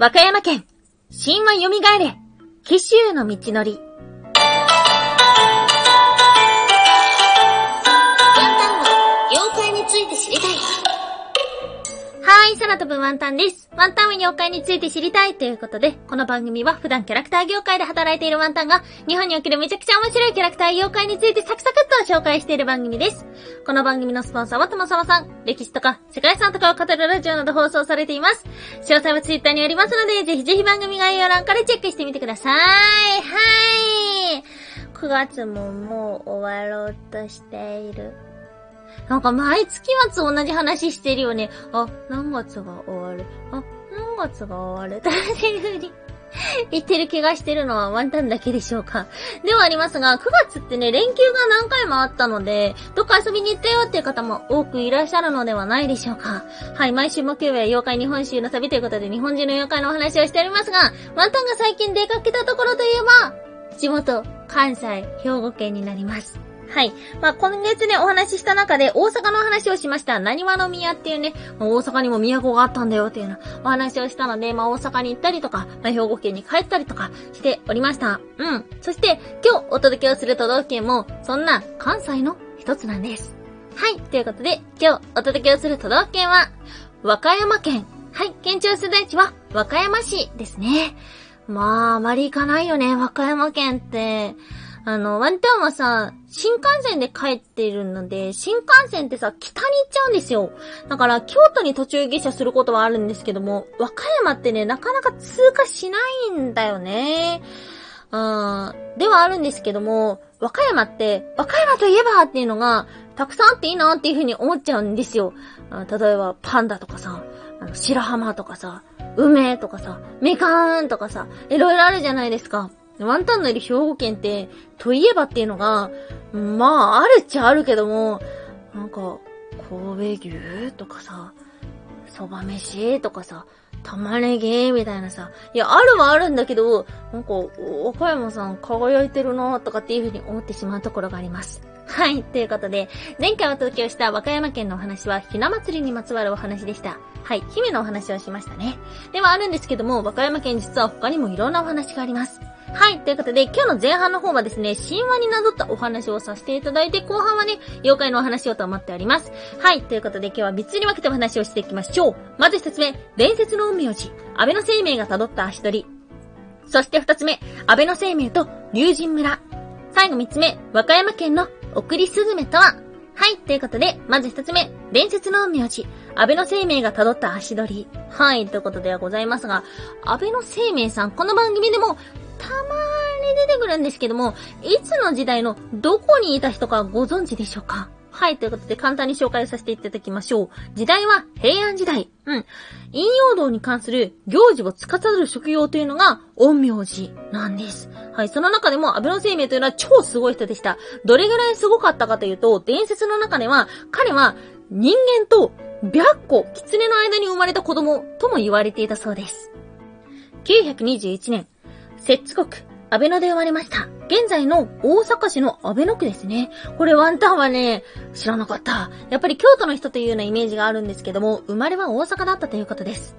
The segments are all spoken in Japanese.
和歌山県、神話蘇れ、紀州の道のり。妖怪について知りたい。はーい、空飛ぶワンタンです。ワンタンは妖怪について知りたいということで、この番組は普段キャラクター業界で働いているワンタンが、日本におけるめちゃくちゃ面白いキャラクター妖怪についてサクサクっと紹介している番組です。この番組のスポンサーはともさまさん、歴史とか世界遺産とかを語るラジオなど放送されています。詳細はツイッターにありますので、ぜひぜひ番組概要欄からチェックしてみてください。はい。9月ももう終わろうとしている。なんか毎月末同じ話してるよね。あ、何月が終わる。あ、何月が終わる。っていう風に 言ってる気がしてるのはワンタンだけでしょうか。ではありますが、9月ってね、連休が何回もあったので、どっか遊びに行ったよっていう方も多くいらっしゃるのではないでしょうか。はい、毎週木曜日は妖怪日本州の旅ということで日本中の妖怪のお話をしておりますが、ワンタンが最近出かけたところといえば、地元、関西、兵庫県になります。はい。まあ、今月ね、お話しした中で大阪の話をしました。何話の宮っていうね、大阪にも都があったんだよっていうようなお話をしたので、まあ、大阪に行ったりとか、まあ、兵庫県に帰ったりとかしておりました。うん。そして、今日お届けをする都道府県も、そんな関西の一つなんです。はい。ということで、今日お届けをする都道府県は、和歌山県。はい。県庁所在地は和歌山市ですね。まあ、あまり行かないよね、和歌山県って。あの、ワンタンはさ、新幹線で帰ってるので、新幹線ってさ、北に行っちゃうんですよ。だから、京都に途中下車することはあるんですけども、和歌山ってね、なかなか通過しないんだよね。あーではあるんですけども、和歌山って、和歌山といえばっていうのが、たくさんあっていいなっていうふうに思っちゃうんですよ。例えば、パンダとかさ、あの白浜とかさ、梅とかさ、みかんとかさ、いろいろあるじゃないですか。ワンタンのいる兵庫県って、といえばっていうのが、まあ、あるっちゃあるけども、なんか、神戸牛とかさ、蕎麦飯とかさ、玉ねぎみたいなさ。いや、あるはあるんだけど、なんか、和歌山さん輝いてるなとかっていう風に思ってしまうところがあります。はい。ということで、前回お届けをした和歌山県のお話は、ひな祭りにまつわるお話でした。はい。姫のお話をしましたね。ではあるんですけども、和歌山県実は他にもいろんなお話があります。はい。ということで、今日の前半の方はですね、神話になぞったお話をさせていただいて、後半はね、妖怪のお話をと思っております。はい。ということで、今日は3つに分けてお話をしていきましょう。まず1つ目、伝説の陰陽師、安倍の生命が辿った足取り。そして2つ目、安倍の生命と龍神村。最後3つ目、和歌山県の送りスズメとははい。ということで、まず一つ目、伝説の陰陽師、安倍の生命が辿った足取り。はい。ということではございますが、安倍の生命さん、この番組でも、てくるんですけども、いつの時代のどこにいた人かご存知でしょうか？はい。ということで、簡単に紹介させていただきましょう。時代は平安時代。うん。陰陽道に関する行事を司る職業というのが、陰陽師なんです。はい。その中でも、安倍の生命というのは超すごい人でした。どれぐらいすごかったかというと、伝説の中では、彼は人間と白虎、狐の間に生まれた子供とも言われていたそうです。921年、摂津国、安倍野で生まれました。現在の大阪市の安倍野区ですね。これワンタンはね、知らなかった。やっぱり京都の人というようなイメージがあるんですけども、生まれは大阪だったということです。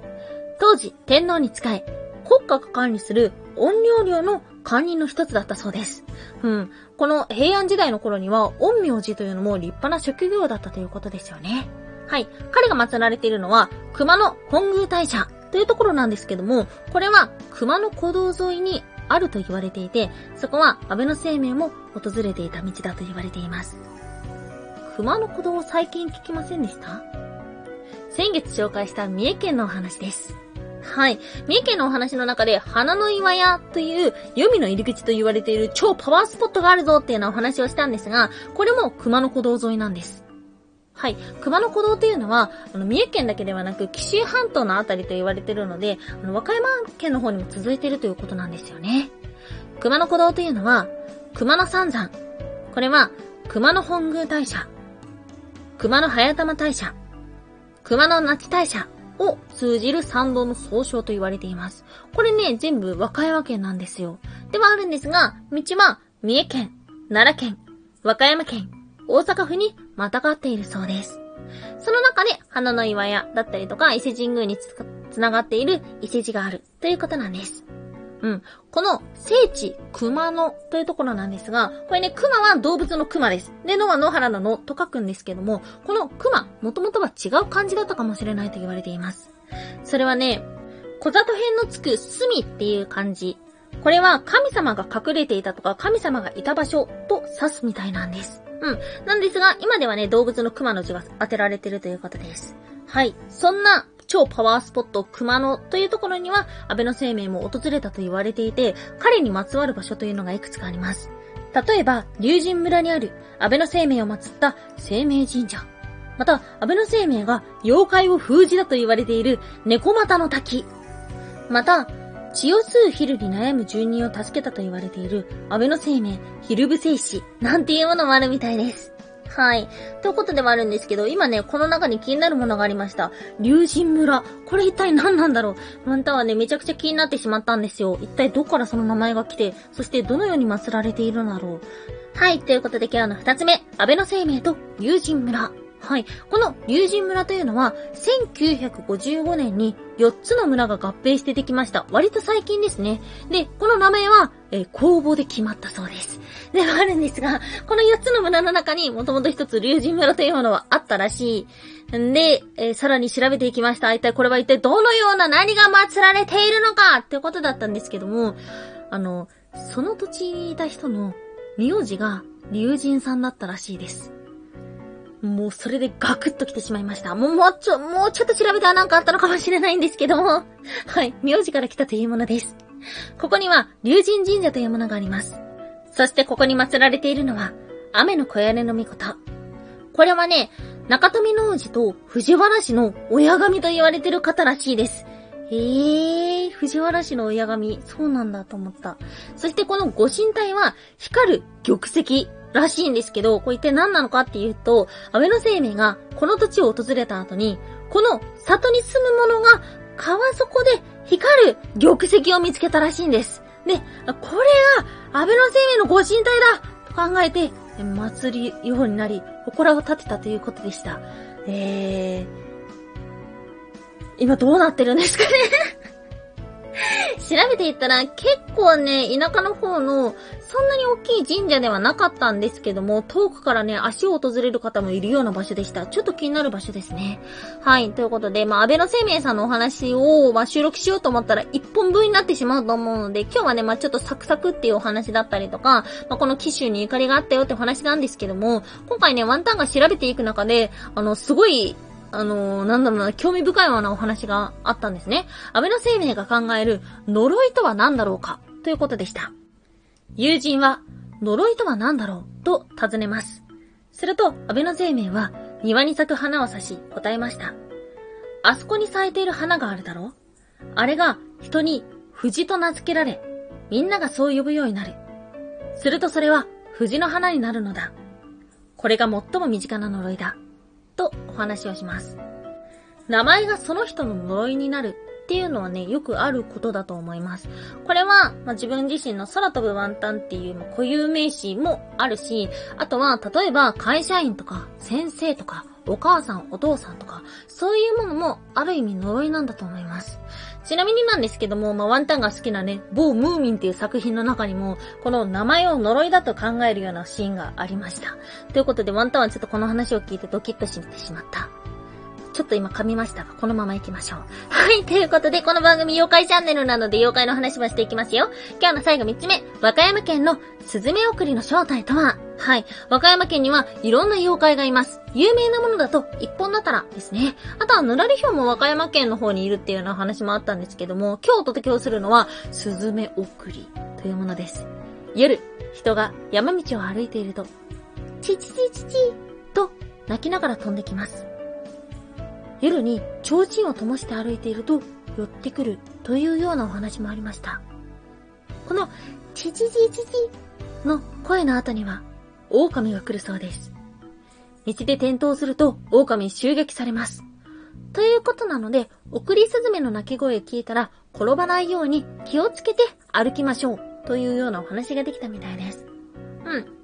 当時、天皇に仕え、国家が管理する陰陽寮の管理の一つだったそうです。うん。この平安時代の頃には、陰陽師というのも立派な職業だったということですよね。はい。彼が祀られているのは、熊野本宮大社というところなんですけども、これは熊野古道沿いにあると言われていて、そこは安倍の生命も訪れていた道だと言われています。熊野古道を最近聞きませんでした？先月紹介した三重県のお話です。はい。三重県のお話の中で、花の岩屋という、黄泉の入り口と言われている超パワースポットがあるぞっていうようなお話をしたんですが、これも熊野古道沿いなんです。はい。熊野古道というのは、あの、三重県だけではなく、紀州半島のあたりと言われてるので、あの、和歌山県の方にも続いてるということなんですよね。熊野古道というのは、熊野三山。これは、熊野本宮大社、熊野早玉大社、熊野那智大社を通じる参道の総称と言われています。これね、全部和歌山県なんですよ。ではあるんですが、道は三重県、奈良県、和歌山県、大阪府にまたがっているそうです。その中で、花の岩屋だったりとか、伊勢神宮につか繋がっている伊勢路があるということなんです。うん。この聖地熊野というところなんですが、これね、熊は動物の熊です。で、野は野原の野と書くんですけども、この熊、もともとは違う漢字だったかもしれないと言われています。それはね、小里編のつく隅っていう漢字。これは神様が隠れていたとか神様がいた場所と指すみたいなんです。うん。なんですが、今ではね、動物の熊の字が当てられてるということです。はい。そんな超パワースポット熊野というところには、安倍の生命も訪れたと言われていて、彼にまつわる場所というのがいくつかあります。例えば、竜神村にある安倍の生命を祀った生命神社。また、安倍の生命が妖怪を封じだと言われている猫又の滝。また、血を吸うヒルに悩む住人を助けたと言われている安倍の生命、ヒルブ聖死なんていうものもあるみたいです。はい。ということでもあるんですけど、今ね、この中に気になるものがありました。竜神村。これ一体何なんだろうワンタはね、めちゃくちゃ気になってしまったんですよ。一体どこからその名前が来て、そしてどのように祀られているのだろう。はい。ということで今日の二つ目、安倍の生命と竜神村。はい。この竜神村というのは、1955年に4つの村が合併してできました。割と最近ですね。で、この名前は、えー、公募で決まったそうです。ではあるんですが、この4つの村の中にもともと1つ竜神村というものはあったらしい。んで、えー、さらに調べていきました。一体これは一体どのような何が祀られているのか？ってことだったんですけども、あの、その土地にいた人の名字が竜神さんだったらしいです。もうそれでガクッと来てしまいました。もうもうちょ、もうちょっと調べたらなんかあったのかもしれないんですけども。はい、名字から来たというものです。ここには、竜神神社というものがあります。そしてここに祀られているのは、雨の小屋根の御事。これはね、中富の王子と藤原氏の親神と言われてる方らしいです。ええー、藤原氏の親神、そうなんだと思った。そしてこのご神体は、光る玉石らしいんですけど、これ一体何なのかっていうと、安倍の生命がこの土地を訪れた後に、この里に住む者が川底で光る玉石を見つけたらしいんです。で、これが安倍の生命のご神体だと考えて、祭りようになり、祠を立てたということでした。えー、今どうなってるんですかね？調べていったら結構ね、田舎の方のそんなに大きい神社ではなかったんですけども、遠くからね、足を訪れる方もいるような場所でした。ちょっと気になる場所ですね。はい。ということで、まあ、安倍の生命さんのお話を、まあ、収録しようと思ったら一本分になってしまうと思うので、今日はね、まあ、ちょっとサクサクっていうお話だったりとか、まあ、この機種にゆかりがあったよってお話なんですけども、今回ね、ワンタンが調べていく中で、あの、すごい、あのー、なんだろうな、興味深いようなお話があったんですね。安倍の生命が考える呪いとは何だろうか？ということでした。友人は、呪いとは何だろう？と尋ねます。すると、安倍の生命は庭に咲く花を指し答えました。あそこに咲いている花があるだろう？あれが人に藤と名付けられ、みんながそう呼ぶようになる。するとそれは藤の花になるのだ。これが最も身近な呪いだ。お話をします。名前がその人の呪いになるっていうのはね、よくあることだと思います。これは、まあ、自分自身の空飛ぶワンタンっていう、固有名詞もあるし、あとは、例えば会社員とか、先生とか、お母さん、お父さんとか、そういうものも、ある意味呪いなんだと思います。ちなみになんですけども、まあ、ワンタンが好きなね、某ムーミンっていう作品の中にも、この名前を呪いだと考えるようなシーンがありました。ということで、ワンタンはちょっとこの話を聞いてドキッとしてしまった。ちょっと今噛みましたが、このまま行きましょう。はい、ということで、この番組妖怪チャンネルなので妖怪の話もしていきますよ。今日の最後3つ目、和歌山県のスズメ送りの正体とは？はい。和歌山県にはいろんな妖怪がいます。有名なものだと一本だたらですね。あとはぬらりひょうも和歌山県の方にいるっていうような話もあったんですけども、今日お届けをするのは、スズメ送りというものです。夜、人が山道を歩いていると、チチチチチと泣きながら飛んできます。夜に提灯を灯して歩いていると寄ってくるというようなお話もありました。このチチチチチの声の後には狼が来るそうです。道で転倒すると狼襲撃されます。ということなので、送りスズメの鳴き声聞いたら転ばないように気をつけて歩きましょうというようなお話ができたみたいです。うん。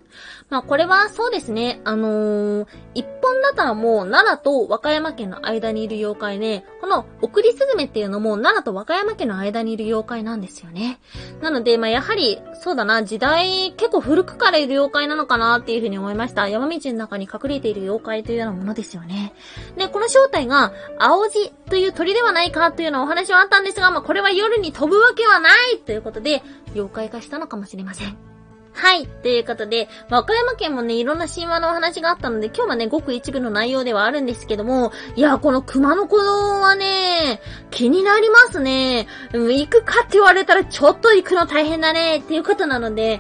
まあこれはそうですね、あのー、一本だったらもう奈良と和歌山県の間にいる妖怪で、この送りスズメっていうのも奈良と和歌山県の間にいる妖怪なんですよね。なので、まあやはり、そうだな、時代結構古くからいる妖怪なのかなっていうふうに思いました。山道の中に隠れている妖怪というようなものですよね。で、この正体が、青字という鳥ではないかというようなお話はあったんですが、まあこれは夜に飛ぶわけはないということで、妖怪化したのかもしれません。はい。ということで、和歌山県もね、いろんな神話のお話があったので、今日はね、ごく一部の内容ではあるんですけども、いや、この熊野古道はね、気になりますね。行くかって言われたらちょっと行くの大変だね、っていうことなので、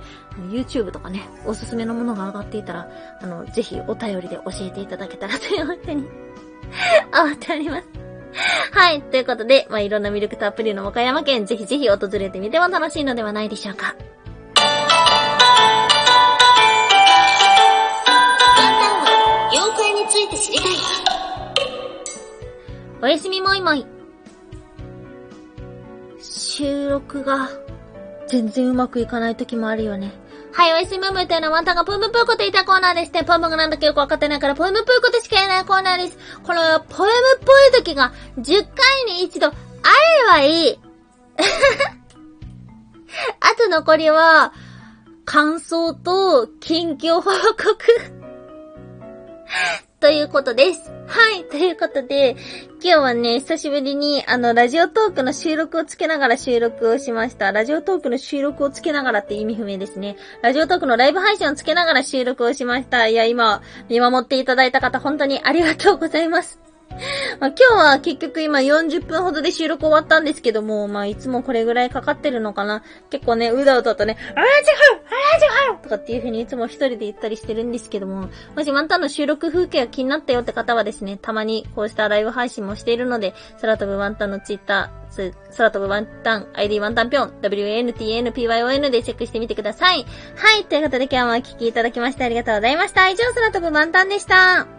YouTube とかね、おすすめのものが上がっていたら、あの、ぜひお便りで教えていただけたらというふうに思っております。はい。ということで、まあ、いろんな魅力たっぷりの和歌山県、ぜひぜひ訪れてみても楽しいのではないでしょうか。について知りたいおやすみもいもい。収録が全然うまくいかない時もあるよね。はい、おやすみむむというのはワンタンがプムプーコと言ったコーナーですね。プムがなんだかよくわかってないから、プムプーコとしか言えないコーナーです。この、ポエムっぽい時が10回に一度あればいい。あと残りは、感想と近況報告ということです。はい。ということで、今日はね、久しぶりに、あの、ラジオトークの収録をつけながら収録をしました。ラジオトークの収録をつけながらって意味不明ですね。ラジオトークのライブ配信をつけながら収録をしました。いや、今、見守っていただいた方、本当にありがとうございます。まあ、今日は結局今40分ほどで収録終わったんですけども、まあいつもこれぐらいかかってるのかな。結構ね、うだうだとね、あらじはあらじはとかっていう風にいつも一人で言ったりしてるんですけども、もしワンタンの収録風景が気になったよって方はですね、たまにこうしたライブ配信もしているので、空飛ぶワンタンのツイッター、空飛ぶワンタン、ID ワンタンぴょん、WNTNPYON でチェックしてみてください。はい、ということで今日もお聴きいただきましてありがとうございました。以上、空飛ぶワンタンでした。